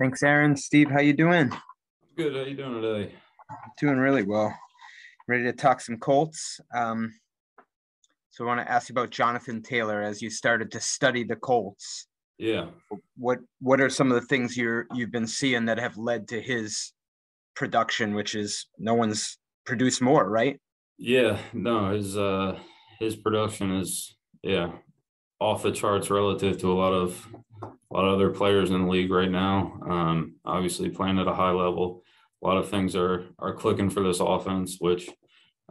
Thanks, Aaron. Steve, how you doing? Good. How you doing today? Doing really well. Ready to talk some Colts. Um, so I want to ask you about Jonathan Taylor as you started to study the Colts. Yeah. What What are some of the things you're you've been seeing that have led to his production, which is no one's produced more, right? Yeah. No, his uh his production is yeah off the charts relative to a lot of a lot of other players in the league right now. Um, obviously playing at a high level. A lot of things are are clicking for this offense, which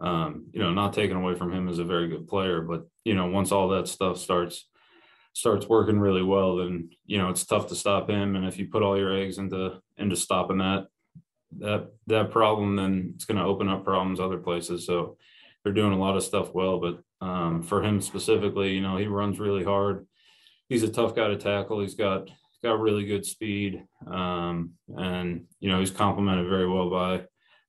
um, you know, not taken away from him as a very good player, but you know, once all that stuff starts starts working really well, then you know it's tough to stop him. And if you put all your eggs into into stopping that that that problem, then it's going to open up problems other places. So they're doing a lot of stuff well, but um, for him specifically, you know, he runs really hard. He's a tough guy to tackle. He's got got really good speed, um, and you know he's complemented very well by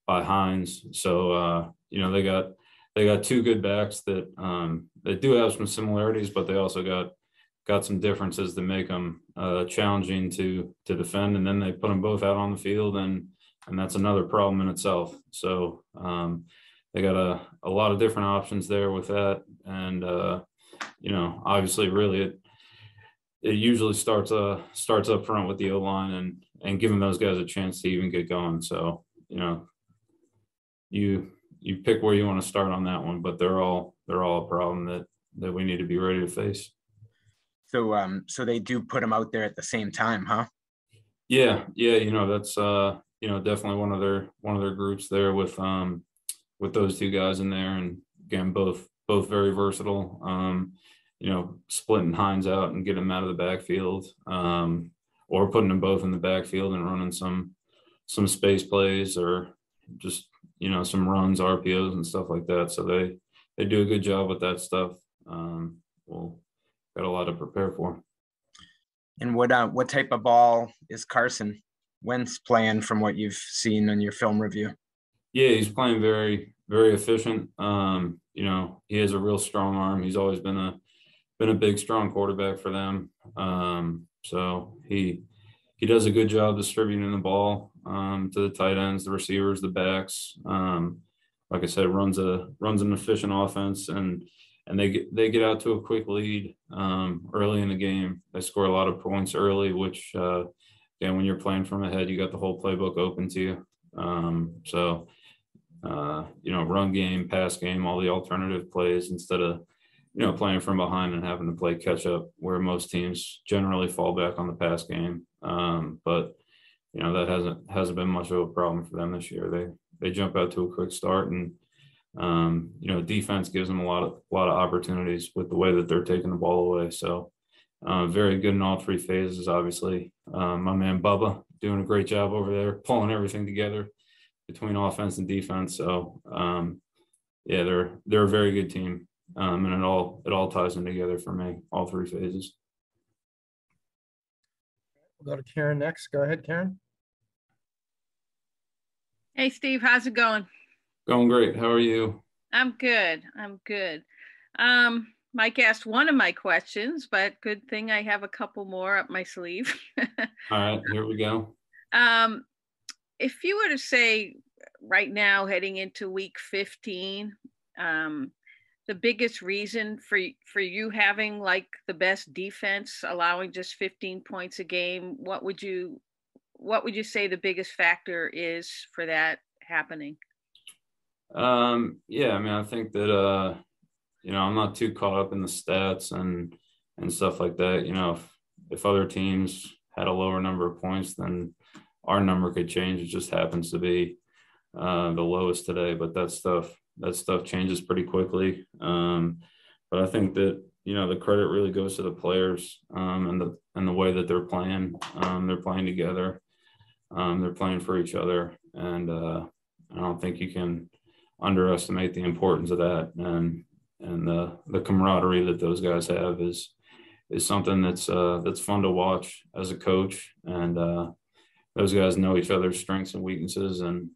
by Hines. So uh, you know they got they got two good backs that um, they do have some similarities, but they also got got some differences that make them uh, challenging to to defend. And then they put them both out on the field, and and that's another problem in itself. So um, they got a, a lot of different options there with that. And, uh, you know, obviously really it, it usually starts, uh, starts up front with the O line and, and giving those guys a chance to even get going. So, you know, you, you pick where you want to start on that one, but they're all, they're all a problem that, that we need to be ready to face. So, um, so they do put them out there at the same time, huh? Yeah. Yeah. You know, that's, uh, you know, definitely one of their, one of their groups there with, um, with those two guys in there, and again, both both very versatile. Um, you know, splitting Hines out and getting him out of the backfield, um, or putting them both in the backfield and running some some space plays or just you know some runs, RPOs, and stuff like that. So they they do a good job with that stuff. Um, well, got a lot to prepare for. And what uh, what type of ball is Carson Wentz playing from what you've seen in your film review? Yeah, he's playing very, very efficient. Um, you know, he has a real strong arm. He's always been a been a big, strong quarterback for them. Um, so he he does a good job distributing the ball um, to the tight ends, the receivers, the backs. Um, like I said, runs a runs an efficient offense, and and they get they get out to a quick lead um, early in the game. They score a lot of points early, which uh, again, when you're playing from ahead, you got the whole playbook open to you. Um, so uh, you know, run game, pass game, all the alternative plays instead of, you know, playing from behind and having to play catch up where most teams generally fall back on the pass game. Um, but you know, that hasn't hasn't been much of a problem for them this year. They they jump out to a quick start and um, you know, defense gives them a lot of a lot of opportunities with the way that they're taking the ball away. So uh, very good in all three phases, obviously. Um, my man Bubba doing a great job over there, pulling everything together between offense and defense. So um, yeah, they're they're a very good team, um, and it all it all ties in together for me, all three phases. We'll go to Karen next. Go ahead, Karen. Hey, Steve, how's it going? Going great. How are you? I'm good. I'm good. Um, Mike asked one of my questions, but good thing I have a couple more up my sleeve. All right, here we go. Um, if you were to say right now, heading into week 15, um, the biggest reason for for you having like the best defense, allowing just 15 points a game, what would you what would you say the biggest factor is for that happening? Um, yeah, I mean, I think that uh, you know, I'm not too caught up in the stats and and stuff like that. You know, if if other teams had a lower number of points, then our number could change. It just happens to be uh, the lowest today, but that stuff that stuff changes pretty quickly. Um, but I think that you know the credit really goes to the players um, and the and the way that they're playing. Um, they're playing together. Um, they're playing for each other, and uh, I don't think you can underestimate the importance of that. And and the the camaraderie that those guys have is is something that's uh, that's fun to watch as a coach and uh, those guys know each other's strengths and weaknesses and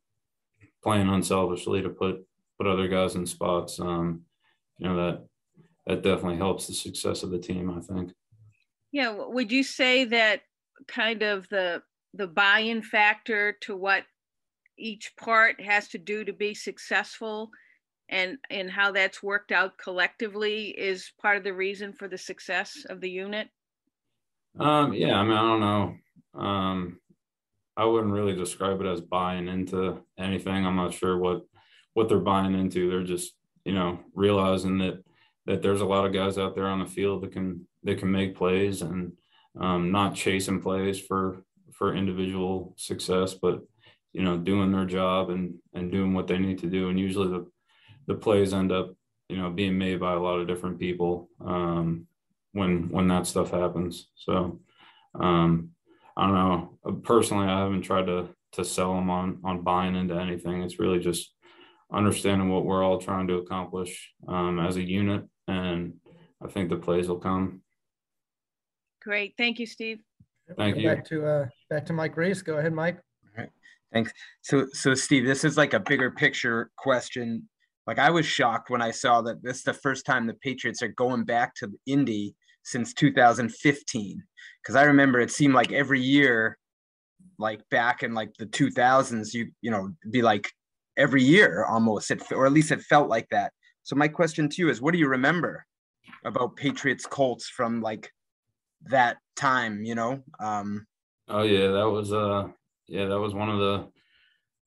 playing unselfishly to put put other guys in spots. Um, you know that that definitely helps the success of the team. I think. Yeah. Would you say that kind of the the buy-in factor to what each part has to do to be successful and and how that's worked out collectively is part of the reason for the success of the unit um yeah i mean i don't know um i wouldn't really describe it as buying into anything i'm not sure what what they're buying into they're just you know realizing that that there's a lot of guys out there on the field that can that can make plays and um, not chasing plays for for individual success, but you know doing their job and and doing what they need to do. And usually the the plays end up you know being made by a lot of different people um, when when that stuff happens. So um, I don't know. Personally, I haven't tried to to sell them on on buying into anything. It's really just understanding what we're all trying to accomplish um, as a unit, and I think the plays will come. Great, thank you, Steve. Thank you. Back to, uh, back to Mike Reiss. Go ahead, Mike. Thanks. So, so Steve, this is like a bigger picture question. Like I was shocked when I saw that this is the first time the Patriots are going back to Indy since 2015. Because I remember it seemed like every year, like back in like the 2000s, you you know, be like every year almost, it, or at least it felt like that. So my question to you is, what do you remember about Patriots Colts from like that time? You know, um, Oh yeah, that was uh yeah, that was one of the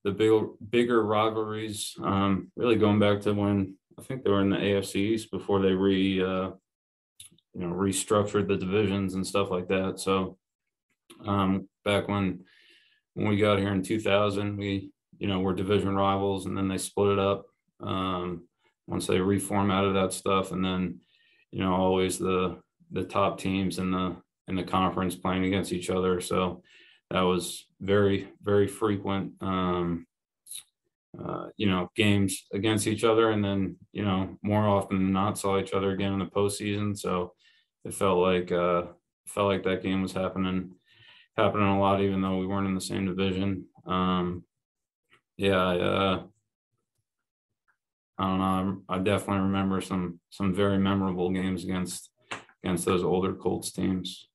the big bigger rivalries. Um really going back to when I think they were in the AFC East before they re uh you know restructured the divisions and stuff like that. So um back when when we got here in 2000, we you know were division rivals and then they split it up um once they reformatted that stuff and then you know always the the top teams in the in the conference playing against each other. So that was very, very frequent, um, uh, you know, games against each other. And then, you know, more often than not saw each other again in the postseason. So it felt like, uh, felt like that game was happening, happening a lot, even though we weren't in the same division. Um, yeah, I, uh, I don't know. I definitely remember some some very memorable games against against those older Colts teams.